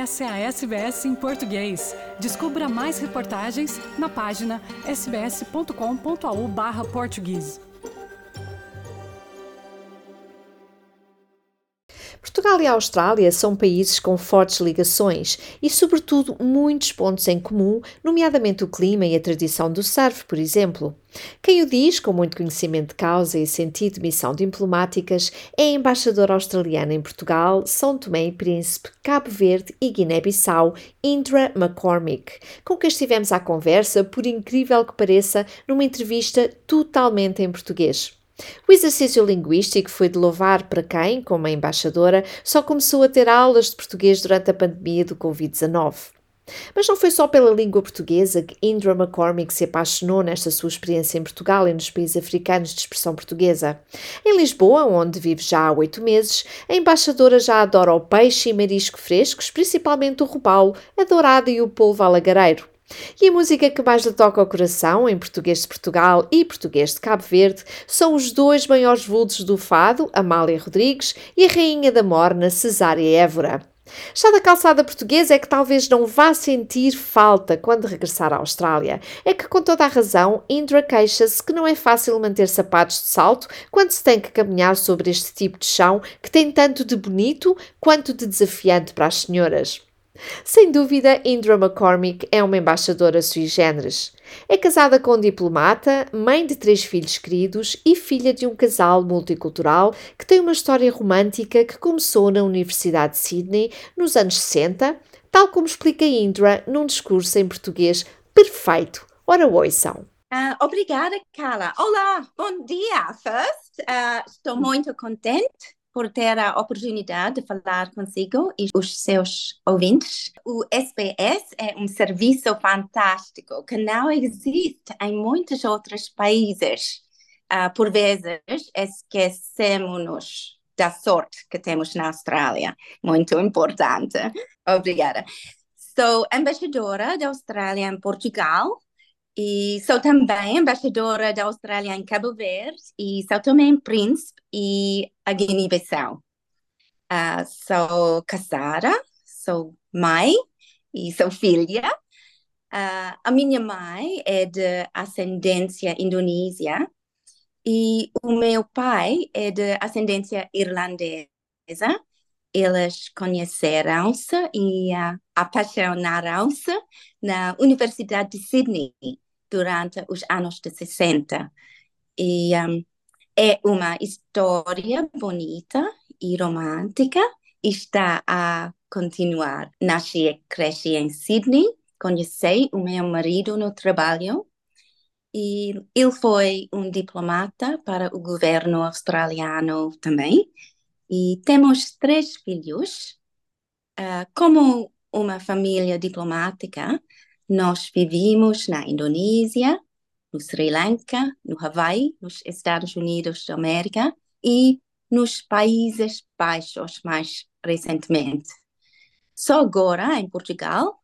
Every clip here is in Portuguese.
Essa é a SBS em português. Descubra mais reportagens na página sbs.com.au/português. Portugal e a Austrália são países com fortes ligações e, sobretudo, muitos pontos em comum, nomeadamente o clima e a tradição do surf, por exemplo. Quem o diz, com muito conhecimento de causa e sentido de missão diplomáticas, é a embaixadora australiana em Portugal, São Tomé e Príncipe, Cabo Verde e Guiné-Bissau, Indra McCormick, com quem estivemos à conversa, por incrível que pareça, numa entrevista totalmente em português. O exercício linguístico foi de louvar para quem, como a embaixadora, só começou a ter aulas de português durante a pandemia do Covid-19. Mas não foi só pela língua portuguesa que Indra McCormick se apaixonou nesta sua experiência em Portugal e nos países africanos de expressão portuguesa. Em Lisboa, onde vive já há oito meses, a embaixadora já adora o peixe e marisco frescos, principalmente o robalo, a dourada e o polvo alagareiro. E a música que mais lhe toca ao coração, em português de Portugal e português de Cabo Verde, são os dois maiores vultos do fado, Amália Rodrigues e a rainha da morna, Cesária Évora. Já da calçada portuguesa é que talvez não vá sentir falta quando regressar à Austrália. É que, com toda a razão, Indra queixa-se que não é fácil manter sapatos de salto quando se tem que caminhar sobre este tipo de chão que tem tanto de bonito quanto de desafiante para as senhoras. Sem dúvida, Indra McCormick é uma embaixadora sui generis. É casada com um diplomata, mãe de três filhos queridos e filha de um casal multicultural que tem uma história romântica que começou na Universidade de Sydney nos anos 60, tal como explica Indra num discurso em português perfeito. Ora, ouçam. Uh, obrigada, Carla. Olá, bom dia, first. Uh, estou muito contente por ter a oportunidade de falar consigo e os seus ouvintes. O SBS é um serviço fantástico que não existe em muitos outros países. Uh, por vezes esquecemos da sorte que temos na Austrália. Muito importante. Obrigada. Sou embaixadora da Austrália em Portugal e sou também embaixadora da Austrália em Cabo Verde e sou também Príncipe e a Guiné-Bissau. Uh, sou casada, sou mãe e sou filha. Uh, a minha mãe é de ascendência indonésia e o meu pai é de ascendência irlandesa. Eles conheceram-se e uh, apaixonaram-se na Universidade de Sydney durante os anos de 60. E um, é uma história bonita e romântica. Está a continuar. Nasci e cresci em Sydney. Conheci o meu marido no trabalho e ele foi um diplomata para o governo australiano também. E temos três filhos. Uh, como uma família diplomática, nós vivimos na Indonésia, no Sri Lanka, no Hawaii, nos Estados Unidos da América e nos Países Baixos mais recentemente. Só agora, em Portugal,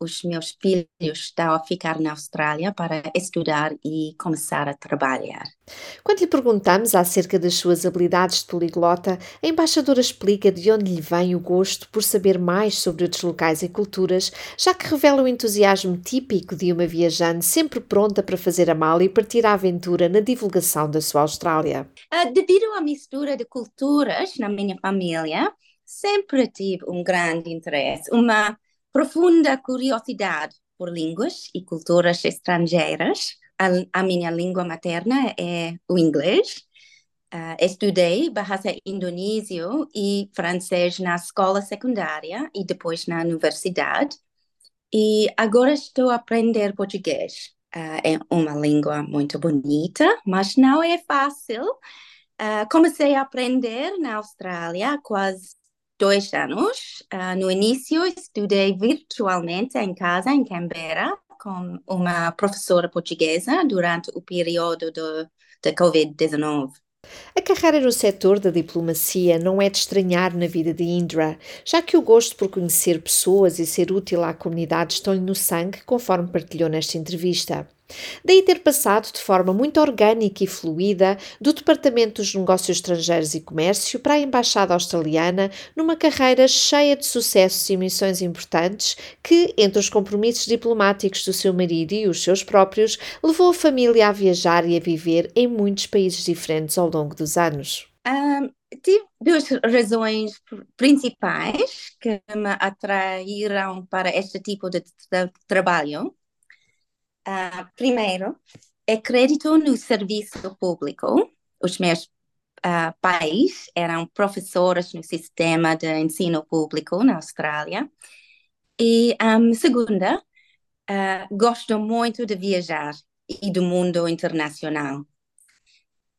os meus filhos estão a ficar na Austrália para estudar e começar a trabalhar. Quando lhe perguntamos acerca das suas habilidades de poliglota, a embaixadora explica de onde lhe vem o gosto por saber mais sobre outros locais e culturas, já que revela o entusiasmo típico de uma viajante sempre pronta para fazer a mala e partir à aventura na divulgação da sua Austrália. Uh, devido à mistura de culturas na minha família, sempre tive um grande interesse, uma profunda curiosidade por línguas e culturas estrangeiras. A, a minha língua materna é o inglês. Uh, estudei bahasa indonésio e francês na escola secundária e depois na universidade. E agora estou a aprender português. Uh, é uma língua muito bonita, mas não é fácil. Uh, comecei a aprender na Austrália quase dois anos. Uh, no início, estudei virtualmente em casa, em Canberra, com uma professora portuguesa durante o período da Covid-19. A carreira no setor da diplomacia não é de estranhar na vida de Indra, já que o gosto por conhecer pessoas e ser útil à comunidade estão-lhe no sangue, conforme partilhou nesta entrevista. Daí ter passado de forma muito orgânica e fluida do Departamento dos Negócios Estrangeiros e Comércio para a Embaixada Australiana, numa carreira cheia de sucessos e missões importantes que, entre os compromissos diplomáticos do seu marido e os seus próprios, levou a família a viajar e a viver em muitos países diferentes ao longo dos anos. Um, tive duas razões principais que me atraíram para este tipo de tra trabalho. Uh, primeiro, é crédito no serviço público. Os meus uh, pais eram professores no sistema de ensino público na Austrália. E um, segunda, uh, gosto muito de viajar e do mundo internacional.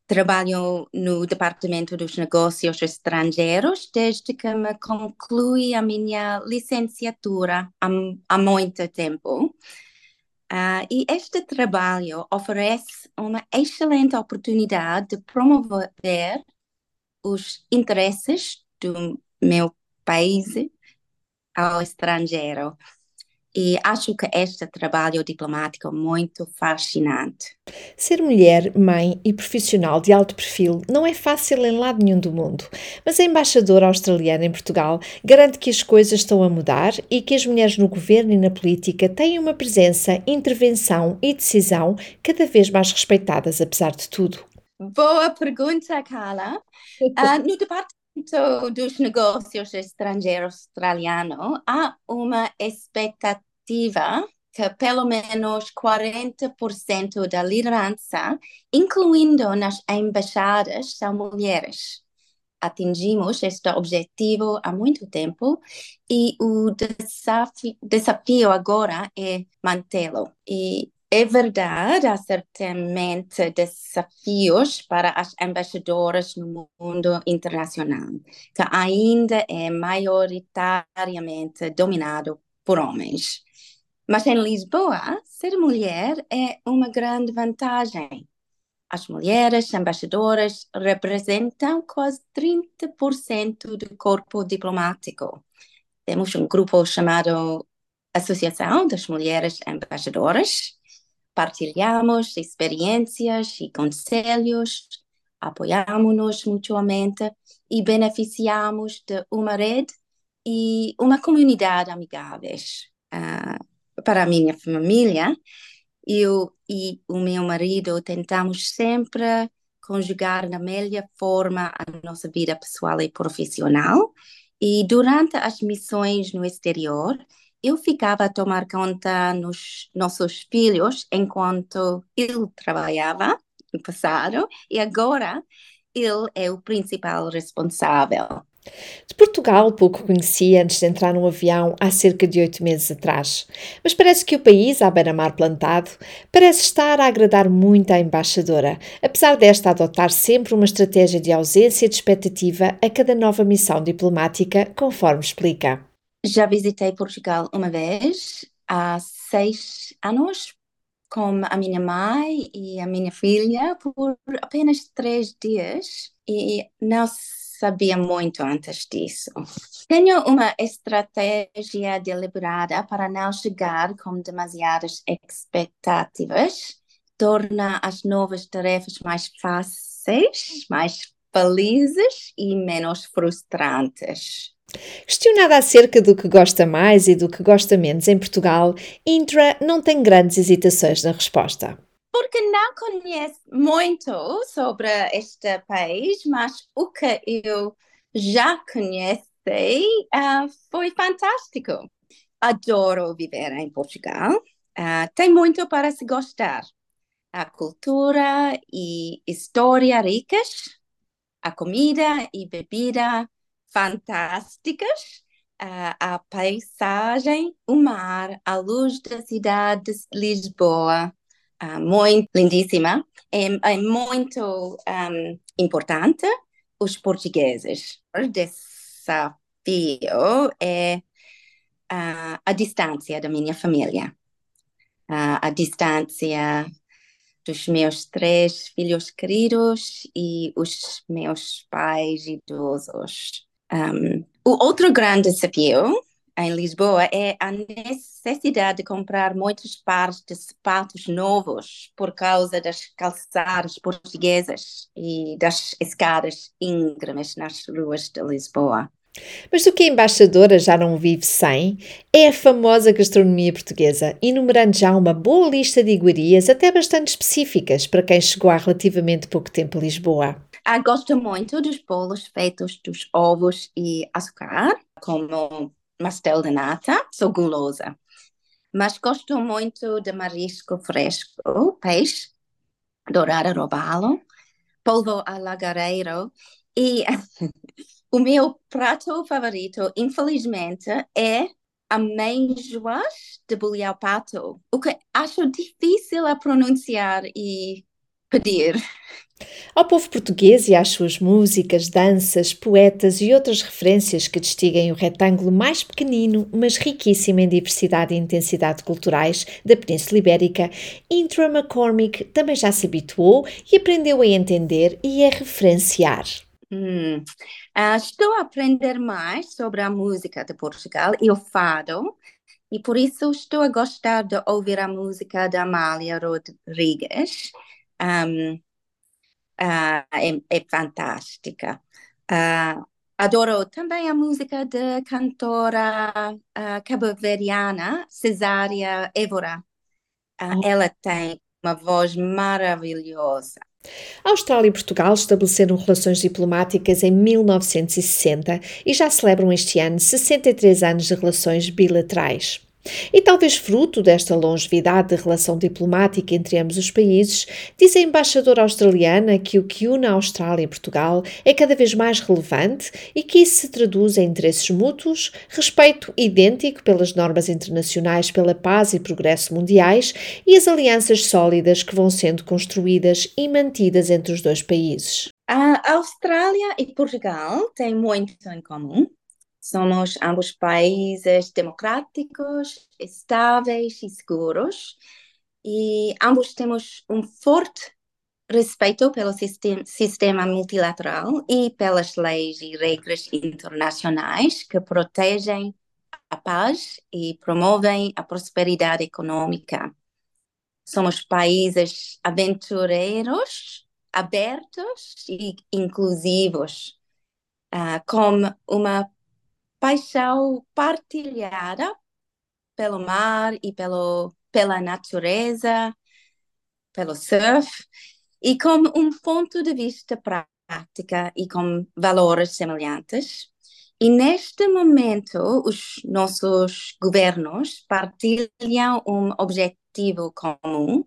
Trabalho no Departamento dos Negócios Estrangeiros desde que me concluí a minha licenciatura há, há muito tempo. Uh, e este trabalho oferece uma excelente oportunidade de promover os interesses do meu país ao estrangeiro e acho que este trabalho diplomático é muito fascinante. Ser mulher, mãe e profissional de alto perfil não é fácil em lado nenhum do mundo, mas a embaixadora australiana em Portugal garante que as coisas estão a mudar e que as mulheres no governo e na política têm uma presença, intervenção e decisão cada vez mais respeitadas, apesar de tudo. Boa pergunta, Carla. Uh, no departamento dos negócios estrangeiros australiano, há uma expectativa que pelo menos 40% da liderança, incluindo nas embaixadas, são mulheres. Atingimos este objetivo há muito tempo e o desafio, desafio agora é mantê-lo. E é verdade, há certamente desafios para as embaixadoras no mundo internacional, que ainda é maioritariamente dominado por homens. Mas em Lisboa, ser mulher é uma grande vantagem. As mulheres embaixadoras representam quase 30% do corpo diplomático. Temos um grupo chamado Associação das Mulheres Embaixadoras. Partilhamos experiências e conselhos, apoiamos-nos mutuamente e beneficiamos de uma rede e uma comunidade amigáveis. Uh, para a minha família, eu e o meu marido tentamos sempre conjugar da melhor forma a nossa vida pessoal e profissional. E durante as missões no exterior, eu ficava a tomar conta dos nossos filhos enquanto ele trabalhava no passado e agora ele é o principal responsável. De Portugal pouco conhecia antes de entrar num avião há cerca de oito meses atrás, mas parece que o país, à beira-mar plantado, parece estar a agradar muito à embaixadora, apesar desta adotar sempre uma estratégia de ausência de expectativa a cada nova missão diplomática, conforme explica. Já visitei Portugal uma vez, há seis anos, com a minha mãe e a minha filha por apenas três dias e não sabia muito antes disso. Tenho uma estratégia deliberada para não chegar com demasiadas expectativas, torna as novas tarefas mais fáceis, mais felizes e menos frustrantes. Questionada acerca do que gosta mais e do que gosta menos em Portugal, Indra não tem grandes hesitações na resposta porque não conheço muito sobre este país, mas o que eu já conheci uh, foi fantástico. Adoro viver em Portugal. Uh, tem muito para se gostar. A cultura e história ricas, a comida e bebida fantásticas, uh, a paisagem, o mar, a luz da cidade de Lisboa, uh, muito lindíssima, é, é muito um, importante os portugueses. O desafio é uh, a distância da minha família, uh, a distância dos meus três filhos queridos e os meus pais idosos. Um, o outro grande desafio em Lisboa é a necessidade de comprar muitos pares de sapatos novos por causa das calçadas portuguesas e das escadas íngremes nas ruas de Lisboa. Mas o que a embaixadora já não vive sem é a famosa gastronomia portuguesa, enumerando já uma boa lista de iguarias, até bastante específicas para quem chegou há relativamente pouco tempo a Lisboa. Ah, gosto muito dos bolos feitos dos ovos e açúcar, como pastel de nata, sou gulosa. Mas gosto muito de marisco fresco, peixe, dourado robalo, polvo alagareiro e O meu prato favorito, infelizmente, é amêndoas de bolhau pato, o que acho difícil a pronunciar e pedir. Ao povo português e às suas músicas, danças, poetas e outras referências que distinguem o retângulo mais pequenino, mas riquíssimo em diversidade e intensidade culturais da Península Ibérica, Intra McCormick também já se habituou e aprendeu a entender e a referenciar. Hum. Uh, estou a aprender mais sobre a música de Portugal e o fado, e por isso estou a gostar de ouvir a música da Amália Rodrigues. Um, uh, é, é, fantástica. Uh, adoro também a música da cantora uh, cabo-verdiana Cesária Évora. Uh, ela tem uma voz maravilhosa. A Austrália e Portugal estabeleceram relações diplomáticas em 1960 e já celebram este ano 63 anos de relações bilaterais. E talvez fruto desta longevidade de relação diplomática entre ambos os países, diz a embaixadora australiana que o que une a Austrália e Portugal é cada vez mais relevante e que isso se traduz em interesses mútuos, respeito idêntico pelas normas internacionais pela paz e progresso mundiais e as alianças sólidas que vão sendo construídas e mantidas entre os dois países. A Austrália e Portugal têm muito em comum. Somos ambos países democráticos, estáveis e seguros, e ambos temos um forte respeito pelo sistema, multilateral e pelas leis e regras internacionais que protegem a paz e promovem a prosperidade econômica. Somos países aventureiros, abertos e inclusivos, uh, com uma paixão partilhada pelo mar e pelo, pela natureza, pelo surf, e com um ponto de vista prática e com valores semelhantes. E neste momento, os nossos governos partilham um objetivo comum.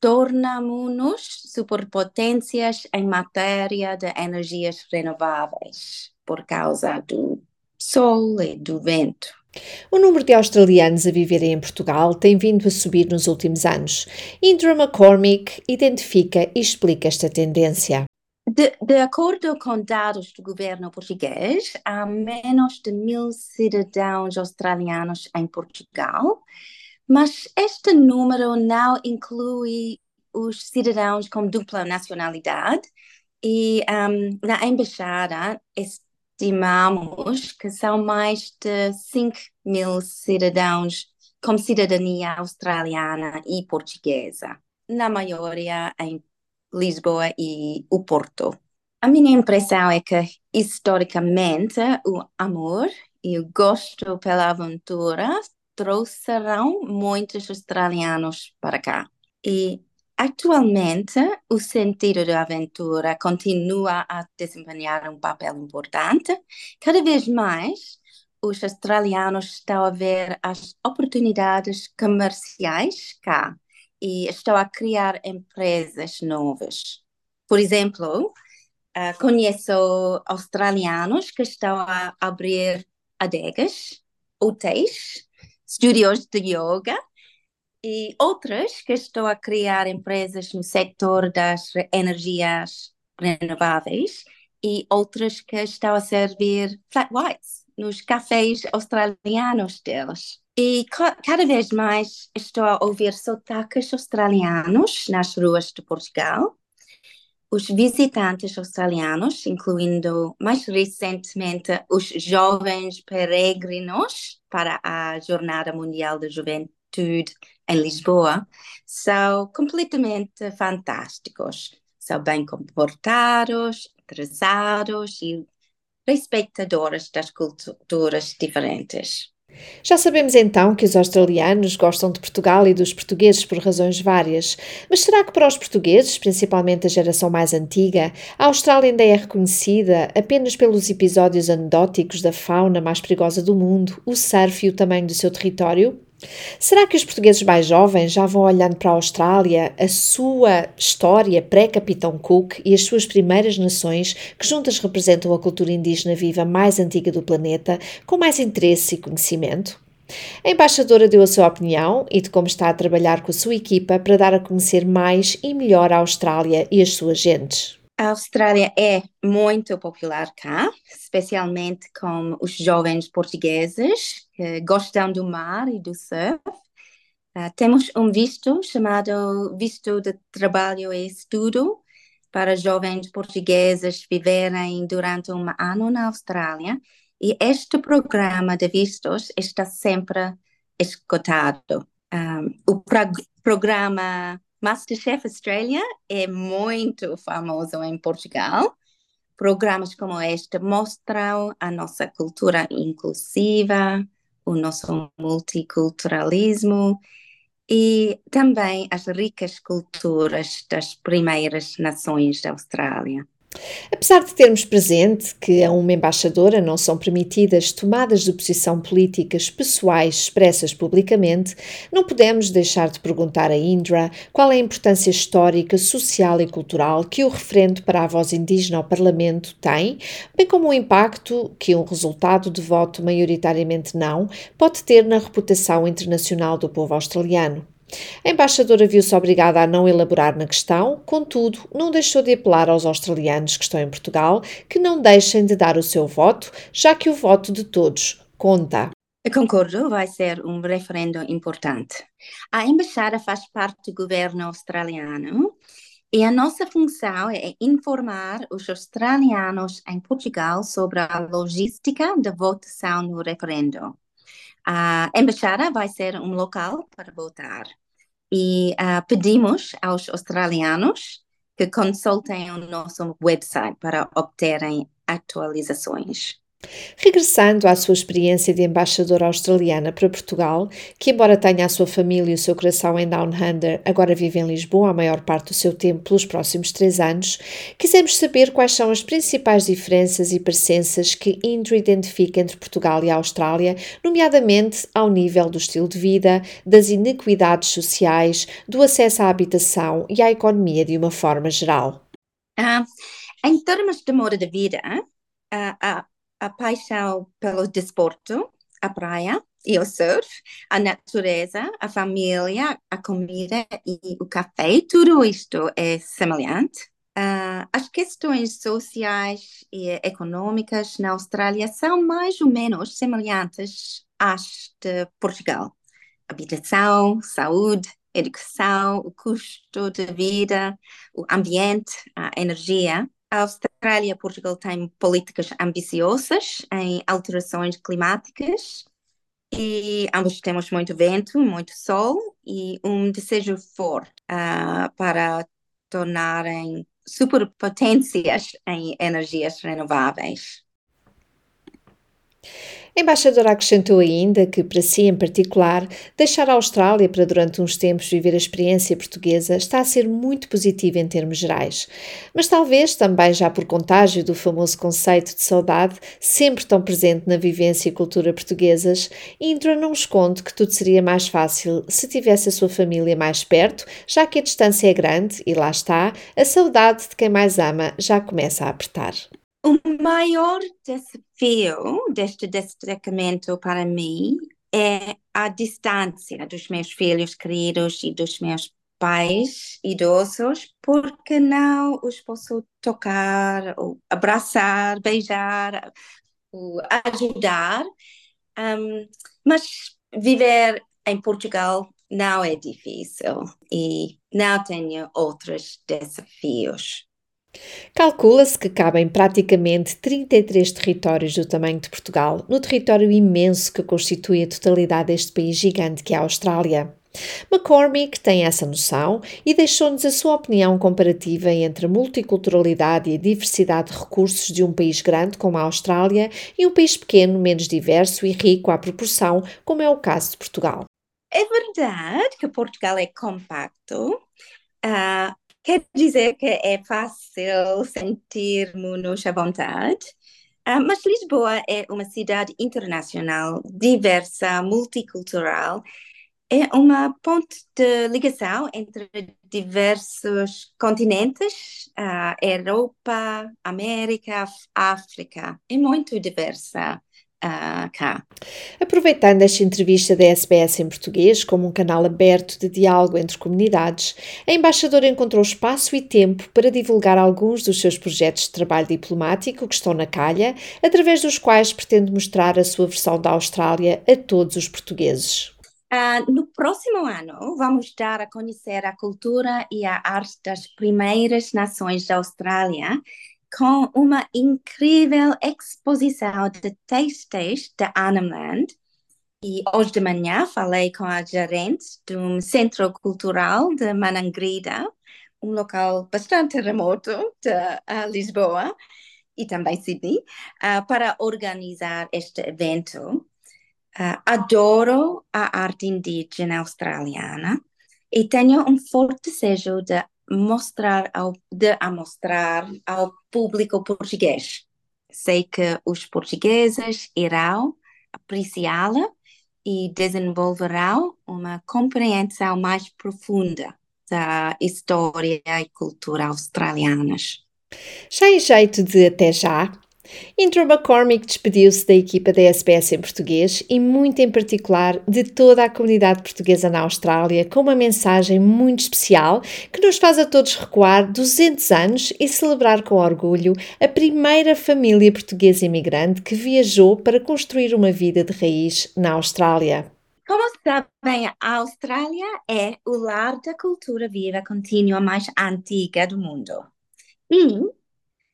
Tornamos-nos superpotências em matéria de energias renováveis por causa do sol e do vento. O número de australianos a viverem em Portugal tem vindo a subir nos últimos anos. Indra McCormick identifica e explica esta tendência. De, de, acordo com dados do governo português, há menos de mil cidadãos australianos em Portugal, mas este número não inclui os cidadãos com dupla nacionalidade e um, na embaixada estimamos que são mais de 5 mil cidadãos com cidadania australiana e portuguesa, na maioria em Lisboa e o Porto. A minha impressão é que, historicamente, o amor e o gosto pela aventura trouxeram muitos australianos para cá. E Atualmente, o sentido da aventura continua a desempenhar um papel importante. Cada vez mais, os australianos estão a ver as oportunidades comerciais cá e estão a criar empresas novas. Por exemplo, uh, conheço australianos que estão a abrir adegas, hotéis, estúdios de yoga e outras que estão a criar empresas no setor das energias renováveis e outras que estão a servir flat whites nos cafés australianos deles. E cada vez mais estou a ouvir sotaques australianos nas ruas de Portugal. os visitantes australianos, incluindo mais recentemente os jovens peregrinos para a Jornada Mundial da Juventude em Lisboa, são completamente fantásticos. São bem comportados, atrasados e respeitadores das culturas diferentes. Já sabemos então que os australianos gostam de Portugal e dos portugueses por razões várias, mas será que para os portugueses, principalmente a geração mais antiga, a Austrália ainda é reconhecida apenas pelos episódios anedóticos da fauna mais perigosa do mundo, o surf e o tamanho do seu território? Será que os portugueses mais jovens já vão olhando para a Austrália, a sua história pré-Capitão Cook e as suas primeiras nações, que juntas representam a cultura indígena viva mais antiga do planeta, com mais interesse e conhecimento? A embaixadora deu a sua opinião e de como está a trabalhar com a sua equipa para dar a conhecer mais e melhor a Austrália e as suas gentes. A Austrália é muito popular cá, especialmente com os jovens portugueses que gostam do mar e do surf. Uh, temos um visto chamado Visto de Trabalho e Estudo para jovens portugueses viverem durante um ano na Austrália. E este programa de vistos está sempre esgotado. Um, ah, o pro programa Masterchef Australia é muito famoso em Portugal. Programas como este mostram a nossa cultura inclusiva, o nosso multiculturalismo e também as ricas culturas das primeiras nações da Austrália. Apesar de termos presente que a uma embaixadora não são permitidas tomadas de posição políticas pessoais expressas publicamente, não podemos deixar de perguntar a Indra qual é a importância histórica, social e cultural que o referendo para a voz indígena ao Parlamento tem, bem como o impacto que um resultado de voto maioritariamente não pode ter na reputação internacional do povo australiano. A embaixadora viu-se obrigada a não elaborar na questão, contudo, não deixou de apelar aos australianos que estão em Portugal que não deixem de dar o seu voto, já que o voto de todos conta. Eu concordo, vai ser um referendo importante. A embaixada faz parte do governo australiano e a nossa função é informar os australianos em Portugal sobre a logística da votação no referendo. A embaixada vai ser um local para votar e uh, pedimos aos australianos que consultem o nosso website para obterem atualizações. Regressando à sua experiência de embaixadora australiana para Portugal, que, embora tenha a sua família e o seu coração em Down Under, agora vive em Lisboa a maior parte do seu tempo pelos próximos três anos, quisemos saber quais são as principais diferenças e parecenças que Indra identifica entre Portugal e a Austrália, nomeadamente ao nível do estilo de vida, das inequidades sociais, do acesso à habitação e à economia de uma forma geral. Uh, em termos de modo de vida, uh, uh a paixão pelo desporto, a praia e o surf, a natureza, a família, a comida e o café, tudo isto é semelhante. Uh, as questões sociais e econômicas na Austrália são mais ou menos semelhantes às de Portugal. Habitação, saúde, educação, o custo de vida, o ambiente, a energia a Austrália e Portugal têm políticas ambiciosas em alterações climáticas e ambos temos muito vento, muito sol e um desejo forte uh, para tornarem superpotências em energias renováveis. A embaixadora acrescentou ainda que, para si em particular, deixar a Austrália para durante uns tempos viver a experiência portuguesa está a ser muito positivo em termos gerais. Mas talvez também já por contágio do famoso conceito de saudade, sempre tão presente na vivência e cultura portuguesas, Indra não esconde que tudo seria mais fácil se tivesse a sua família mais perto, já que a distância é grande e lá está, a saudade de quem mais ama já começa a apertar. O maior desafio deste destacamento para mim é a distância dos meus filhos queridos e dos meus pais idosos, porque não os posso tocar, ou abraçar, beijar, ou ajudar. Um, mas viver em Portugal não é difícil e não tenho outros desafios. Calcula-se que cabem praticamente 33 territórios do tamanho de Portugal, no território imenso que constitui a totalidade deste país gigante que é a Austrália. McCormick tem essa noção e deixou-nos a sua opinião comparativa entre a multiculturalidade e a diversidade de recursos de um país grande como a Austrália e um país pequeno, menos diverso e rico à proporção, como é o caso de Portugal. É verdade que Portugal é compacto, uh, quer dizer que é fácil sentirmos à vontade, uh, mas Lisboa é uma cidade internacional, diversa, multicultural é uma ponte de ligação entre diversos continentes, a Europa, América, África. É muito diversa. Uh, cá. Aproveitando esta entrevista da SBS em português como um canal aberto de diálogo entre comunidades, a embaixadora encontrou espaço e tempo para divulgar alguns dos seus projetos de trabalho diplomático que estão na calha, através dos quais pretende mostrar a sua versão da Austrália a todos os portugueses. Uh, no próximo ano, vamos dar a conhecer a cultura e a arte das primeiras nações da Austrália com uma incrível exposição de textos de Arnhem Land. E hoje de manhã falei com a gerente de um centro cultural de Manangrida, um local bastante remoto de uh, Lisboa e também Sydney, uh, para organizar este evento. Uh, adoro a arte indígena australiana e tenho um forte desejo de mostrar ao, de a mostrar ao público português. Sei que os portugueses irão apreciá-la e desenvolverão uma compreensão mais profunda da história e cultura australianas. Já em jeito de até já, Andrew McCormick despediu-se da equipa da SBS em português e, muito em particular, de toda a comunidade portuguesa na Austrália, com uma mensagem muito especial que nos faz a todos recuar 200 anos e celebrar com orgulho a primeira família portuguesa imigrante que viajou para construir uma vida de raiz na Austrália. Como sabem, a Austrália é o lar da cultura viva contínua mais antiga do mundo. E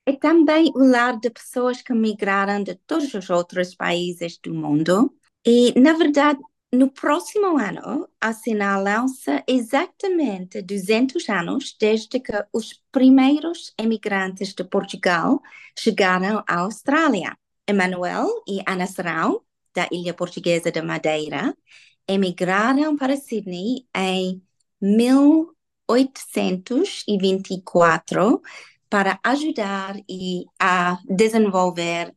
é também o lar de pessoas que migraram de todos os outros países do mundo. E, na verdade, no próximo ano, assinalam-se exatamente 200 anos desde que os primeiros emigrantes de Portugal chegaram à Austrália. Emanuel e Ana Serão, da ilha portuguesa de Madeira, emigraram para Sydney em 1824 para ajudar e a desenvolver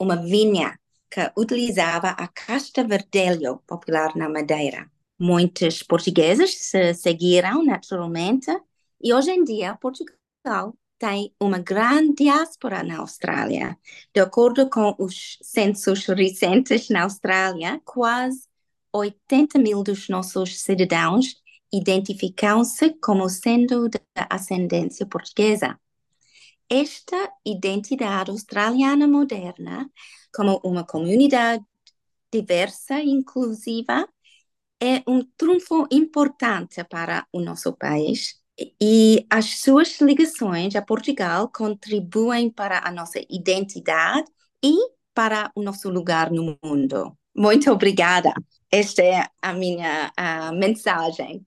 uma vinha que utilizava a casta verdelho popular na Madeira. Muitos portugueses se seguiram naturalmente e hoje em dia Portugal tem uma grande diáspora na Austrália. De acordo com os censos recentes na Austrália, quase 80 mil dos nossos cidadãos identificam-se como sendo de ascendência portuguesa esta identidade australiana moderna como uma comunidade diversa e inclusiva é um trunfo importante para o nosso país e as suas ligações a Portugal contribuem para a nossa identidade e para o nosso lugar no mundo. Muito obrigada. Esta é a minha a mensagem.